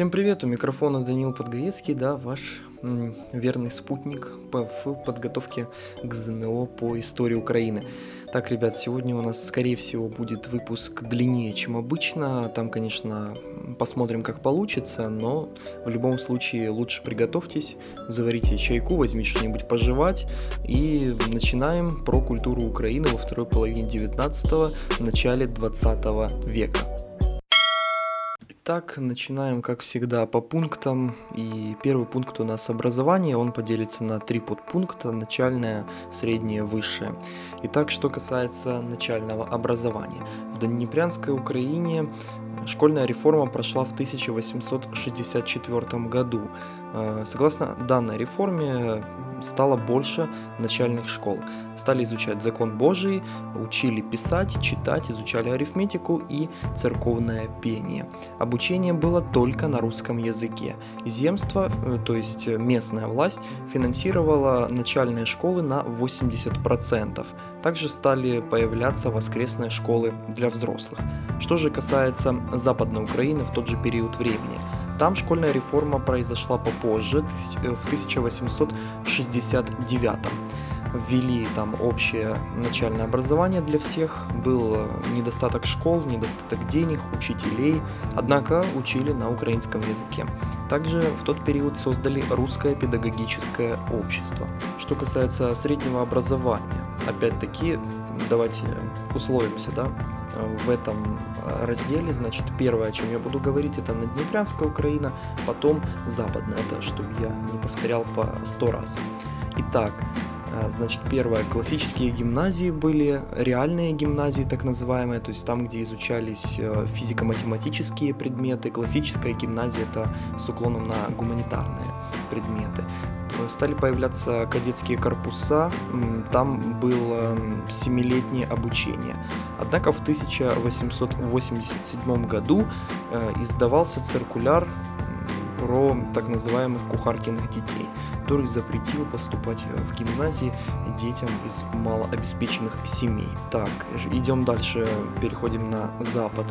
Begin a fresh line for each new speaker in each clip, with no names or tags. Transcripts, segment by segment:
Всем привет, у микрофона Данил Подгаецкий, да, ваш м, верный спутник по, в подготовке к ЗНО по истории Украины. Так, ребят, сегодня у нас, скорее всего, будет выпуск длиннее, чем обычно. Там, конечно, посмотрим, как получится, но в любом случае лучше приготовьтесь, заварите чайку, возьмите что-нибудь пожевать и начинаем про культуру Украины во второй половине 19-го, начале 20 века. Итак, начинаем, как всегда, по пунктам. И первый пункт у нас образование. Он поделится на три подпункта. Начальное, среднее, высшее. Итак, что касается начального образования. В Днепрянской Украине школьная реформа прошла в 1864 году. Э, согласно данной реформе, стало больше начальных школ. Стали изучать закон Божий, учили писать, читать, изучали арифметику и церковное пение. Обучение было только на русском языке. Земство, э, то есть местная власть, финансировала начальные школы на 80%. Также стали появляться воскресные школы для взрослых. Что же касается Западной Украины в тот же период времени – там школьная реформа произошла попозже, в 1869 ввели там общее начальное образование для всех, был недостаток школ, недостаток денег, учителей, однако учили на украинском языке. Также в тот период создали русское педагогическое общество. Что касается среднего образования, опять-таки, давайте условимся, да, в этом разделе. Значит, первое, о чем я буду говорить, это Наднепрянская Украина, потом Западная, это чтобы я не повторял по сто раз. Итак, Значит, первое, классические гимназии были, реальные гимназии так называемые, то есть там, где изучались э, физико-математические предметы. Классическая гимназия это с уклоном на гуманитарные предметы. Стали появляться кадетские корпуса, там было семилетнее обучение. Однако в 1887 году э, издавался циркуляр про так называемых кухаркиных детей – который запретил поступать в гимназии детям из малообеспеченных семей. Так, идем дальше, переходим на Запад.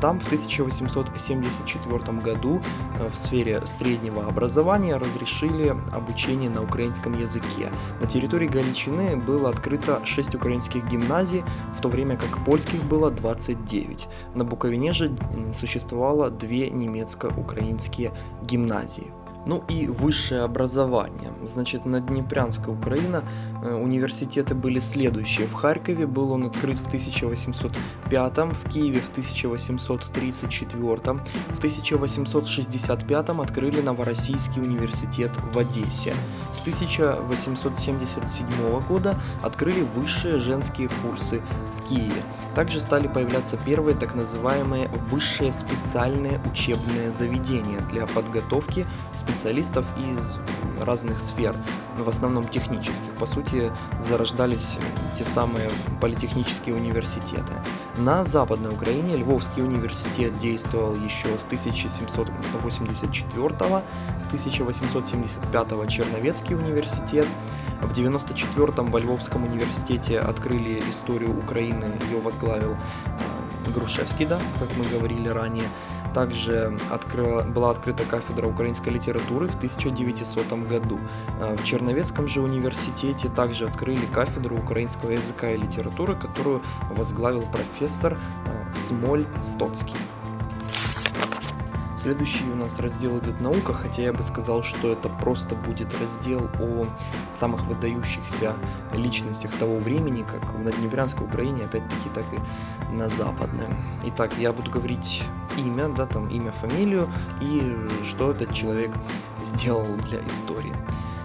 Там в 1874 году э, в сфере среднего образования разрешили обучение на украинском языке. На территории Галичины было открыто 6 украинских гимназий, в то время как польских было 29. На Буковине же существовало две немецко-украинские гимназии гімназії. Ну и высшее образование. Значит, на Днепрянской Украина э, университеты были следующие. В Харькове был он открыт в 1805, в Киеве в 1834, в 1865 открыли Новороссийский университет в Одессе. С 1877 года открыли высшие женские курсы в Киеве. Также стали появляться первые так называемые высшие специальные учебные заведения для подготовки специалистов из разных сфер, в основном технических. По сути, зарождались те самые политехнические университеты. На Западной Украине Львовский университет действовал еще с 1784 с 1875 Черновецкий университет, в 94-м во Львовском университете открыли историю Украины, ее возглавил э, Грушевский, да, как мы говорили ранее. Также открыла, была открыта кафедра украинской литературы в 1900 году. Э, в Черновецком же университете также открыли кафедру украинского языка и литературы, которую возглавил профессор э, Смоль Стоцкий. Следующий у нас раздел идет наука, хотя я бы сказал, что это просто будет раздел о самых выдающихся личностях того времени, как в Наднепрянской Украине, опять-таки, так и на Западной. Итак, я буду говорить имя, да, там имя, фамилию и что этот человек сделал для истории.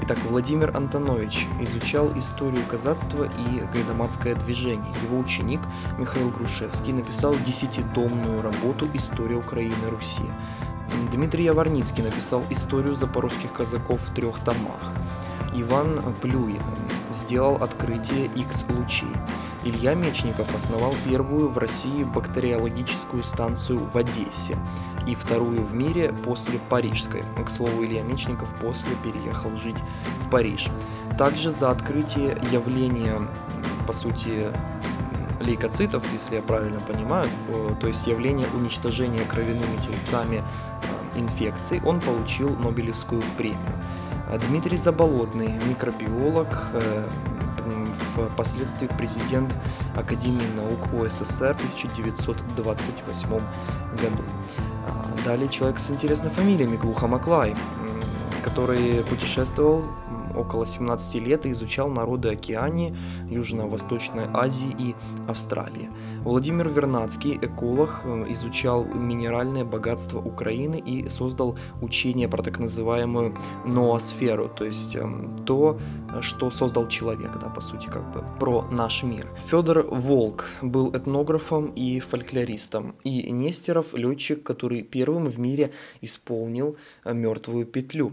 Итак, Владимир Антонович изучал историю казацтва и гайдамацкое движение. Его ученик Михаил Грушевский написал десятитомную работу «История Украины Руси». Дмитрий Яворницкий написал историю запорожских казаков в трех томах. Иван Плюй сделал открытие X-лучей. Илья Мечников основал первую в России бактериологическую станцию в Одессе и вторую в мире после Парижской. К слову, Илья Мечников после переехал жить в Париж. Также за открытие явления, по сути, лейкоцитов, если я правильно понимаю, то есть явление уничтожения кровяными тельцами инфекций он получил Нобелевскую премию. Дмитрий Заболотный, микробиолог, впоследствии президент Академии наук УССР в 1928 году. Далее человек с интересной фамилией Миклуха Маклай, который путешествовал около 17 лет и изучал народы Океании, Южно-Восточной Азии и Австралии. Владимир Вернадский, эколог, э, изучал минеральное богатство Украины и создал учение про так называемую ноосферу, то есть эм, то, что создал человек, да, по сути, как бы, про наш мир. Федор Волк был этнографом и фольклористом, и Нестеров летчик, который первым в мире исполнил э, мертвую петлю.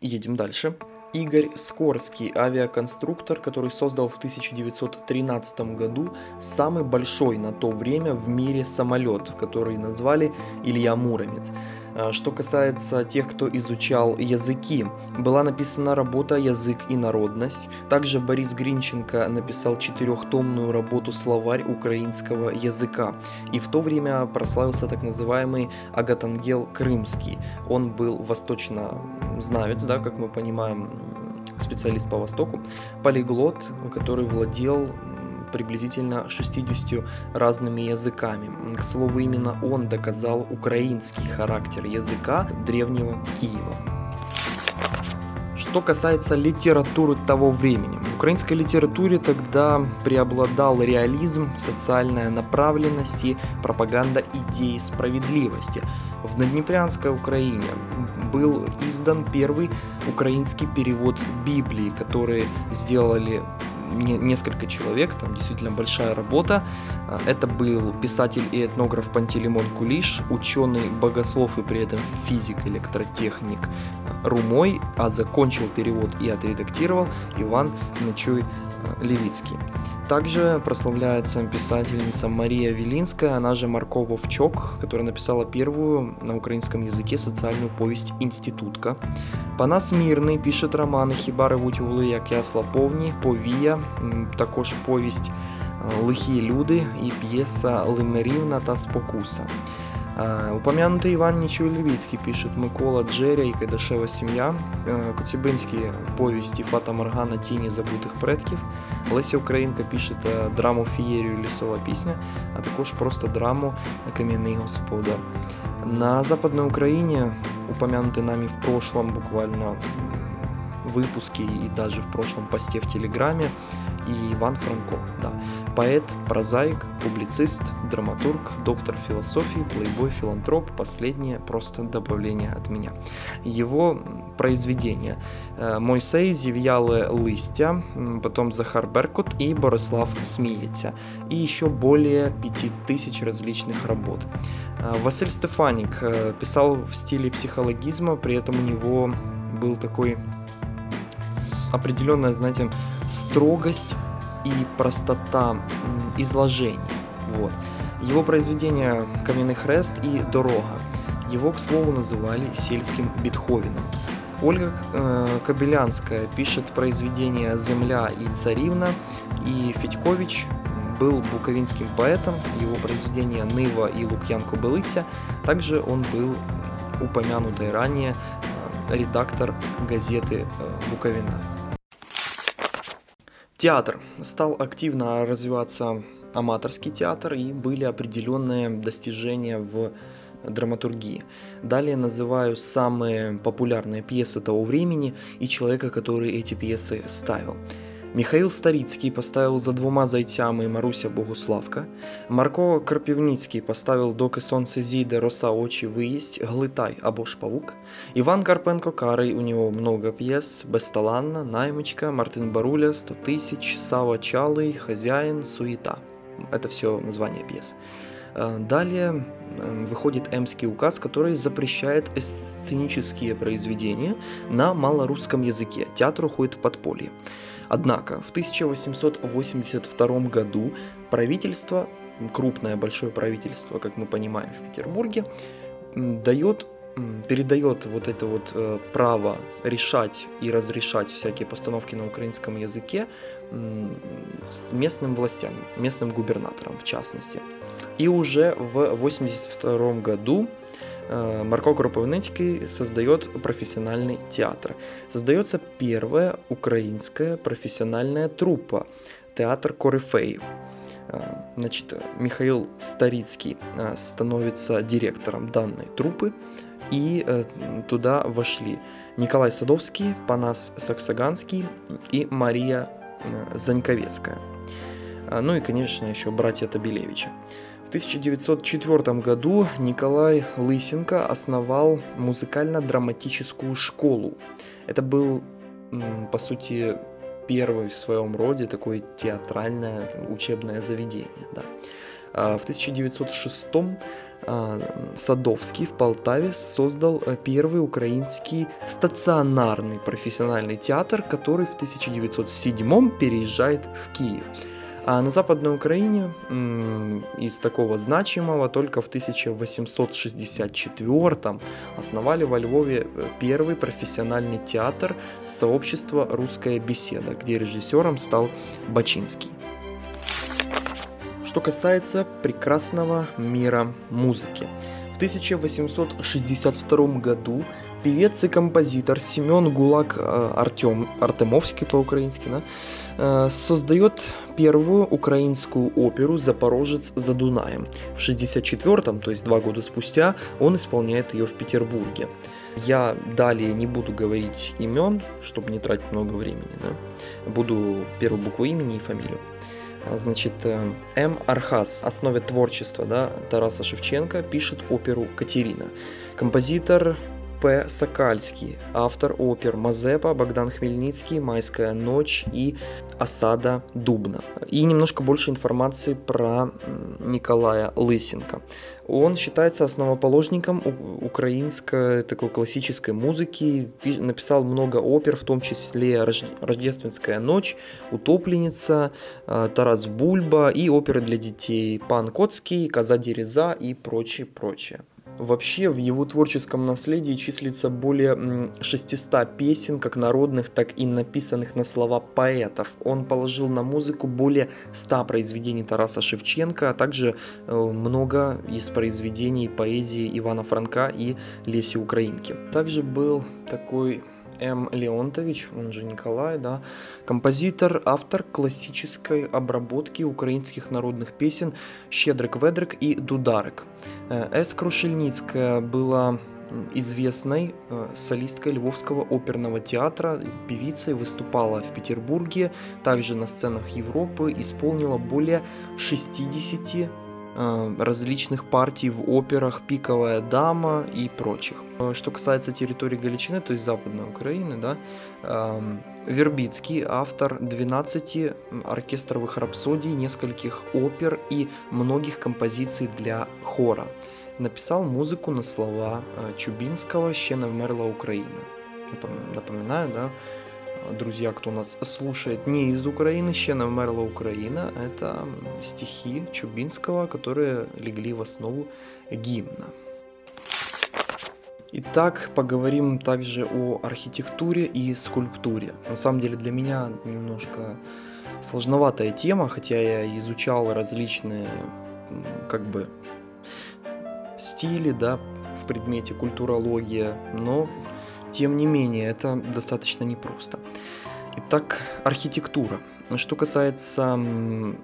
Едем дальше. Игорь Скорский, авиаконструктор, который создал в 1913 году самый большой на то время в мире самолет, который назвали Илья Муромец. А, что касается тех, кто изучал языки, была написана работа «Язык и народность». Также Борис Гринченко написал четырехтомную работу «Словарь украинского языка». И в то время прославился так называемый Агатангел Крымский. Он был восточно-знавец, да, как мы понимаем, специалист по Востоку, полиглот, который владел приблизительно 60 разными языками. К слову, именно он доказал украинский характер языка древнего Киева. Что касается литературы того времени. В украинской литературе тогда преобладал реализм, социальная направленность и пропаганда идеи справедливости. В Наднепрянской Украине был издан первый украинский перевод Библии, который сделали несколько человек, там действительно большая работа. А, это был писатель и этнограф Пантелеймон Кулиш, ученый, богослов и при этом физик, электротехник Румой, а закончил перевод и отредактировал Иван Ночуй Левицкий. Также прославляется писательница Мария Велинская, она же Марко Вовчок, которая написала первую на украинском языке социальную повесть «Институтка». Панас Мирний пишет романи «Хіба ревуть вули, як ясла повні», «Повія», також повість «Лихі люди» і п'єса «Лимерівна та спокуса». Упомянутый Иван Нечуй-Левицкий пишет Микола Джеря и Кайдашева семья, Коцюбинські повісті Фата Моргана Тіні забутих предків. Леся Українка пишет драму Фієрію Лісова пісня, а також просто драму Кам'яний господар. На Западной Украине, упомянутый нами в прошлом буквально выпуске и даже в прошлом посте в Телеграме, и Иван Франко, да. Поэт, прозаик, публицист, драматург, доктор философии, плейбой, филантроп. Последнее просто добавление от меня. Его произведения. Э, Мойсей, Зів'яли листья, потом Захар Беркут и Борислав Смеется. И еще более 5000 различных работ. Э, Василь Стефаник э, писал в стиле психологизма, при этом у него был такой определенная, знаете, строгость и простота изложений. Вот. Его произведения «Каменный хрест» и «Дорога». Его, к слову, называли сельским Бетховеном. Ольга э, Кобылянская пишет произведения «Земля и царевна», и Федькович был буковинским поэтом, его произведения «Нива» и «Лукьян Кобылыця». Также он был упомянутый ранее э, редактор газеты э, «Буковина». Театр. Стал активно развиваться аматорский театр и были определенные достижения в драматургии. Далее называю самые популярные пьесы того времени и человека, который эти пьесы ставил. Михаил Старицький поставил за двома зайцями Маруся Богуславка, Марко Карпівницький поставив Доки сонце зійде, роса очі виїсть, Глитай або ж павук, Іван Карпенко Карий, у него много пьес, Бесталанна, Наймичка, Мартин Баруля, Сто тысяч, Сава Чалый, Хозяин, Суета. Это все название пьес. Э, далее выходит Эмский указ, который запрещает сценические произведения на малорусском языке. Театр уходит в подполье. Однако в 1882 году правительство, крупное большое правительство, как мы понимаем в Петербурге, дает передает вот это вот э, право решать и разрешать всякие постановки на украинском языке с местным властям, местным губернаторам в частности. И уже в 1982 году э, Марко Кропивницкий создает профессиональный театр. Создается первая украинская профессиональная труппа – театр Корифеев. Э, значит, Михаил Старицкий э, становится директором данной труппы, и э, туда вошли Николай Садовский, Панас Саксаганский и Мария Заньковецкая. Ну и, конечно, еще братья Табелевича. В 1904 году Николай Лысенко основал музыкально-драматическую школу. Это был, по сути, первый в своем роде такое театральное учебное заведение. Да. А в 1906 а, Садовский в Полтаве создал э, первый украинский стационарный профессиональный театр, который в 1907 переезжает в Киев. А на Западной Украине из такого значимого только в 1864 основали во Львове э, первый профессиональный театр сообщества «Русская беседа», где режиссером стал Бачинский. Что касается прекрасного мира музыки. В 1862 году певец и композитор Семен Гулак э, Артем, Артемовский по-украински, да, создает первую украинскую оперу «Запорожец за Дунаем». В 64-м, то есть два года спустя, он исполняет ее в Петербурге. Я далее не буду говорить имен, чтобы не тратить много времени. Да? Буду первую букву имени и фамилию. А, значит, э, М. Архас, основе творчества да, Тараса Шевченко, пишет оперу «Катерина». Композитор П. Сокальский, автор опер Мазепа, Богдан Хмельницкий, Майская ночь и Осада Дубна. И немножко больше информации про Николая Лысенко. Он считается основоположником украинской такой классической музыки, написал много опер, в том числе «Рождественская ночь», «Утопленница», э, «Тарас Бульба» и оперы для детей «Пан Коцкий», «Коза Дереза» и прочее, прочее. Вообще в его творческом наследии числится более 600 песен, как народных, так и написанных на слова поэтов. Он положил на музыку более 100 произведений Тараса Шевченко, а также э, много из произведений поэзии Ивана Франка и Леси Украинки. Также был такой М. Леонтович, он же Николай, да, композитор, автор классической обработки украинских народных песен «Щедрик-ведрик» и «Дударик». Э, С. Крушельницкая была известной э, солисткой Львовского оперного театра, певицей, выступала в Петербурге, также на сценах Европы, исполнила более 60 Э, различных партий в операх «Пиковая дама» и прочих. Э, что касается территории Галичины, то есть Западной Украины, да, эм, Вербицкий – автор 12 оркестровых рапсодий, нескольких опер и многих композиций для хора. Написал музыку на слова э, Чубинского «Ще не вмерла Украина». Напоминаю, да, друзья, кто нас слушает не из Украины, «Ще не вмерла Украина» — это стихи Чубинского, которые легли в основу гимна. Итак, поговорим также о архитектуре и скульптуре. На самом деле для меня немножко сложноватая тема, хотя я изучал различные как бы стили, да, в предмете культурология, но тем не менее, это достаточно непросто. Итак, архитектура. Что касается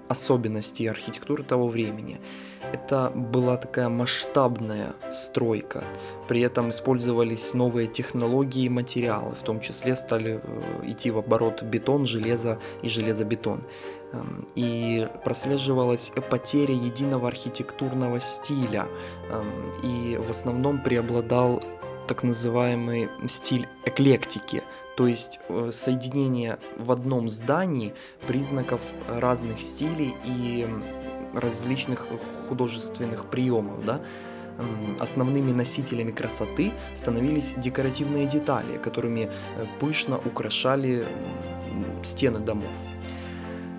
особенностей архитектуры того времени, это была такая масштабная стройка. При этом использовались новые технологии и материалы, в том числе стали э, идти в оборот бетон, железо и железобетон. Эм, и прослеживалась потеря единого архитектурного стиля, эм, и в основном преобладал так называемый стиль эклектики, то есть э, соединение в одном здании признаков разных стилей и различных художественных приемов, да, основными носителями красоты становились декоративные детали, которыми э, пышно украшали стены домов.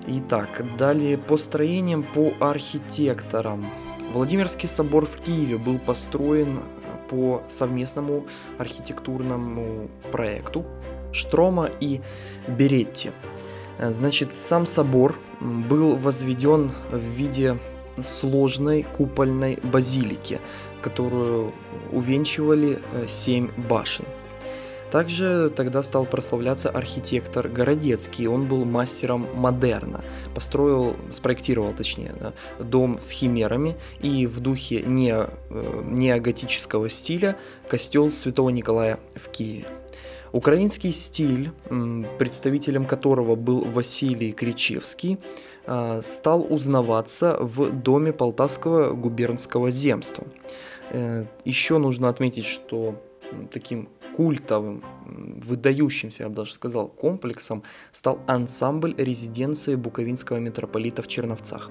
Итак, далее по строениям по архитекторам. Владимирский собор в Киеве был построен по совместному архитектурному проекту Штрома и Беретти. Значит, сам собор был возведен в виде сложной купольной базилики, которую увенчивали э, семь башен. Также тогда стал прославляться архитектор Городецкий. Он был мастером модерна. Построил, спроектировал, точнее, дом с химерами и в духе не, э, неоготического стиля костел Святого Николая в Киеве. Украинский стиль, представителем которого был Василий Кричевский, э, стал узнаваться в доме Полтавского губернского земства. Э, Еще нужно отметить, что таким культовым, выдающимся, я бы даже сказал, комплексом стал ансамбль резиденции буковинского митрополита в Черновцах.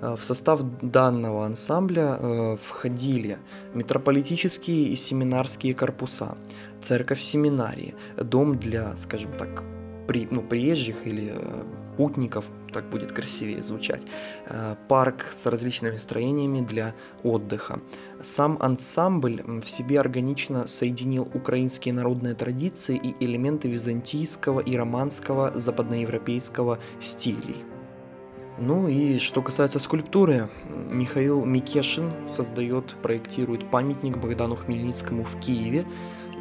Э, в состав данного ансамбля э, входили митрополитические и семинарские корпуса, церковь семинарии, дом для, скажем так, при, ну, приезжих или э, путников, так будет красивее звучать, э, парк с различными строениями для отдыха. Сам ансамбль в себе органично соединил украинские народные традиции и элементы византийского и романского западноевропейского стилей. Ну и что касается скульптуры, Михаил Микешин создает, проектирует памятник Богдану Хмельницкому в Киеве,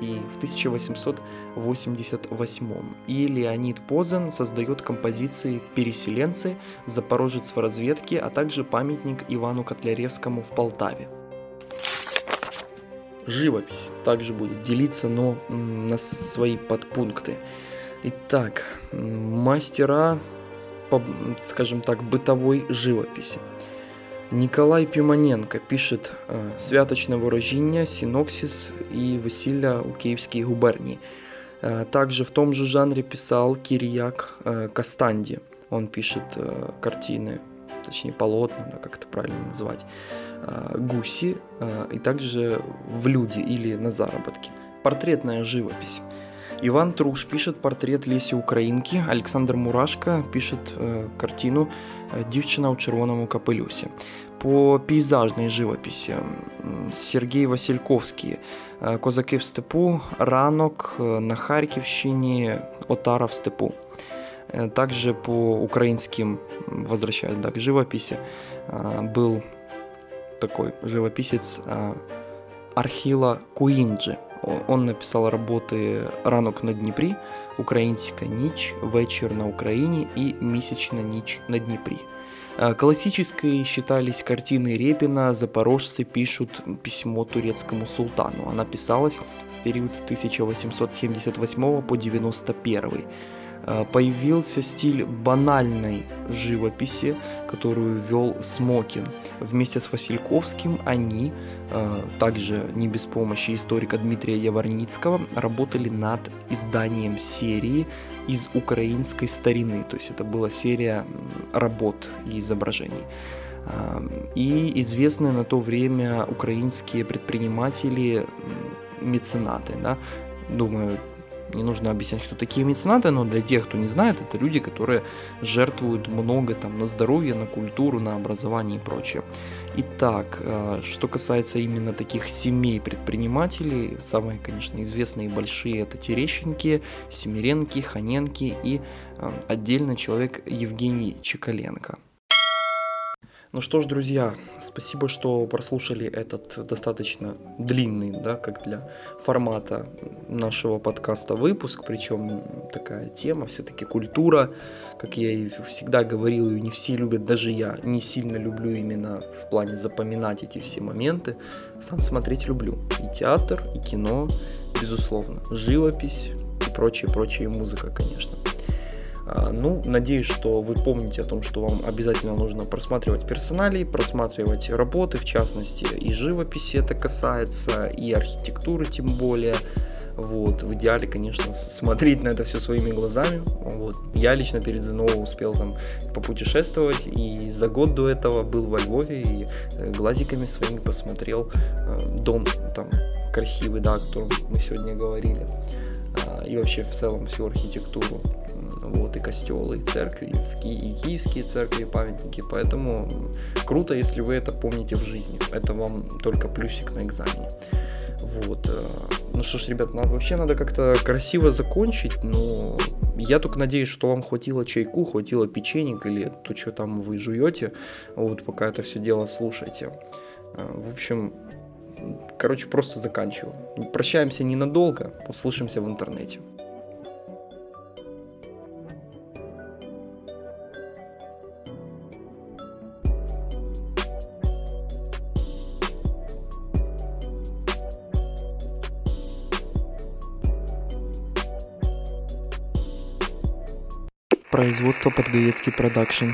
и в 1888 и Леонид Позен создает композиции «Переселенцы», «Запорожец в разведке», а также памятник Ивану Котляревскому в Полтаве. Живопись также будет делиться, но на свои подпункты. Итак, мастера, скажем так, бытовой живописи. Николай Піманенко пишет э, «Святочне ворожіння», «Синоксис» и «Василия у Киевской губернии». Э, также в том же жанре писал Кирияк э, Кастанди. Он пишет картины, точнее полотна, да, как это правильно назвать, гуси и также в люди или на заработки. Портретная живопись. Иван Труш пишет портрет Лесі Українки, Александр Мурашко пишет э, картину «Дівчина у червоному капелюсі». По пейзажной живописи Сергей Васильковский «Козаки в степу», «Ранок» на Харьковщине, «Отара в степу». Также по украинским, возвращаясь да, к живописи, был такой живописец Архила Куинджи – он написал работи Ранок на Дніпрі, Українська ніч, Вечір на Украине и Месячна ніч на Дніпрі. Классической считались картины Репина «Запорожцы пишут письмо турецкому султану». Она писалась в период с 1878 по 91. Э, появился стиль банальной живописи, которую вел Смокин. Вместе с Васильковским они, э, также не без помощи историка Дмитрия Яворницкого, работали над изданием серии из украинской старины. То есть это была серия работ и изображений. Э, и известные на то время украинские предприниматели, меценаты, да, думаю, не нужно объяснять, кто такие меценаты, но для тех, кто не знает, это люди, которые жертвуют много там на здоровье, на культуру, на образование и прочее. Итак, э, что касается именно таких семей предпринимателей, самые, конечно, известные и большие это Терещенки, Семиренки, Ханенки и э, отдельно человек Евгений Чекаленко. Ну что ж, друзья, спасибо, что прослушали этот достаточно длинный, да, как для формата нашего подкаста выпуск, причем такая тема, все-таки культура, как я и всегда говорил, ее не все любят, даже я не сильно люблю именно в плане запоминать эти все моменты, сам смотреть люблю. И театр, и кино, безусловно, живопись и прочее, прочее, музыка, конечно. А, ну, надеюсь, что вы помните о том, что вам обязательно нужно просматривать персоналии, просматривать работы, в частности, и живописи это касается, и архитектуры тем более. Вот, в идеале, конечно, смотреть на это все своими глазами. Вот. Я лично перед ЗНО успел там попутешествовать, и за год до этого был во Львове и э, глазиками своими посмотрел э, дом там красивый, да, о котором мы сегодня говорили, а, и вообще в целом всю архитектуру вот, и костелы, и церкви, в Ки- и киевские церкви, и памятники, поэтому круто, если вы это помните в жизни, это вам только плюсик на экзамене. Вот. Э, ну что ж, ребят, надо, вообще надо как-то красиво закончить, но я только надеюсь, что вам хватило чайку, хватило печенек или то, что там вы жуете, вот пока это все дело слушаете. Э, в общем, короче, просто заканчиваю. Прощаемся ненадолго, услышимся в интернете. Производство Подгаецкий продакшн.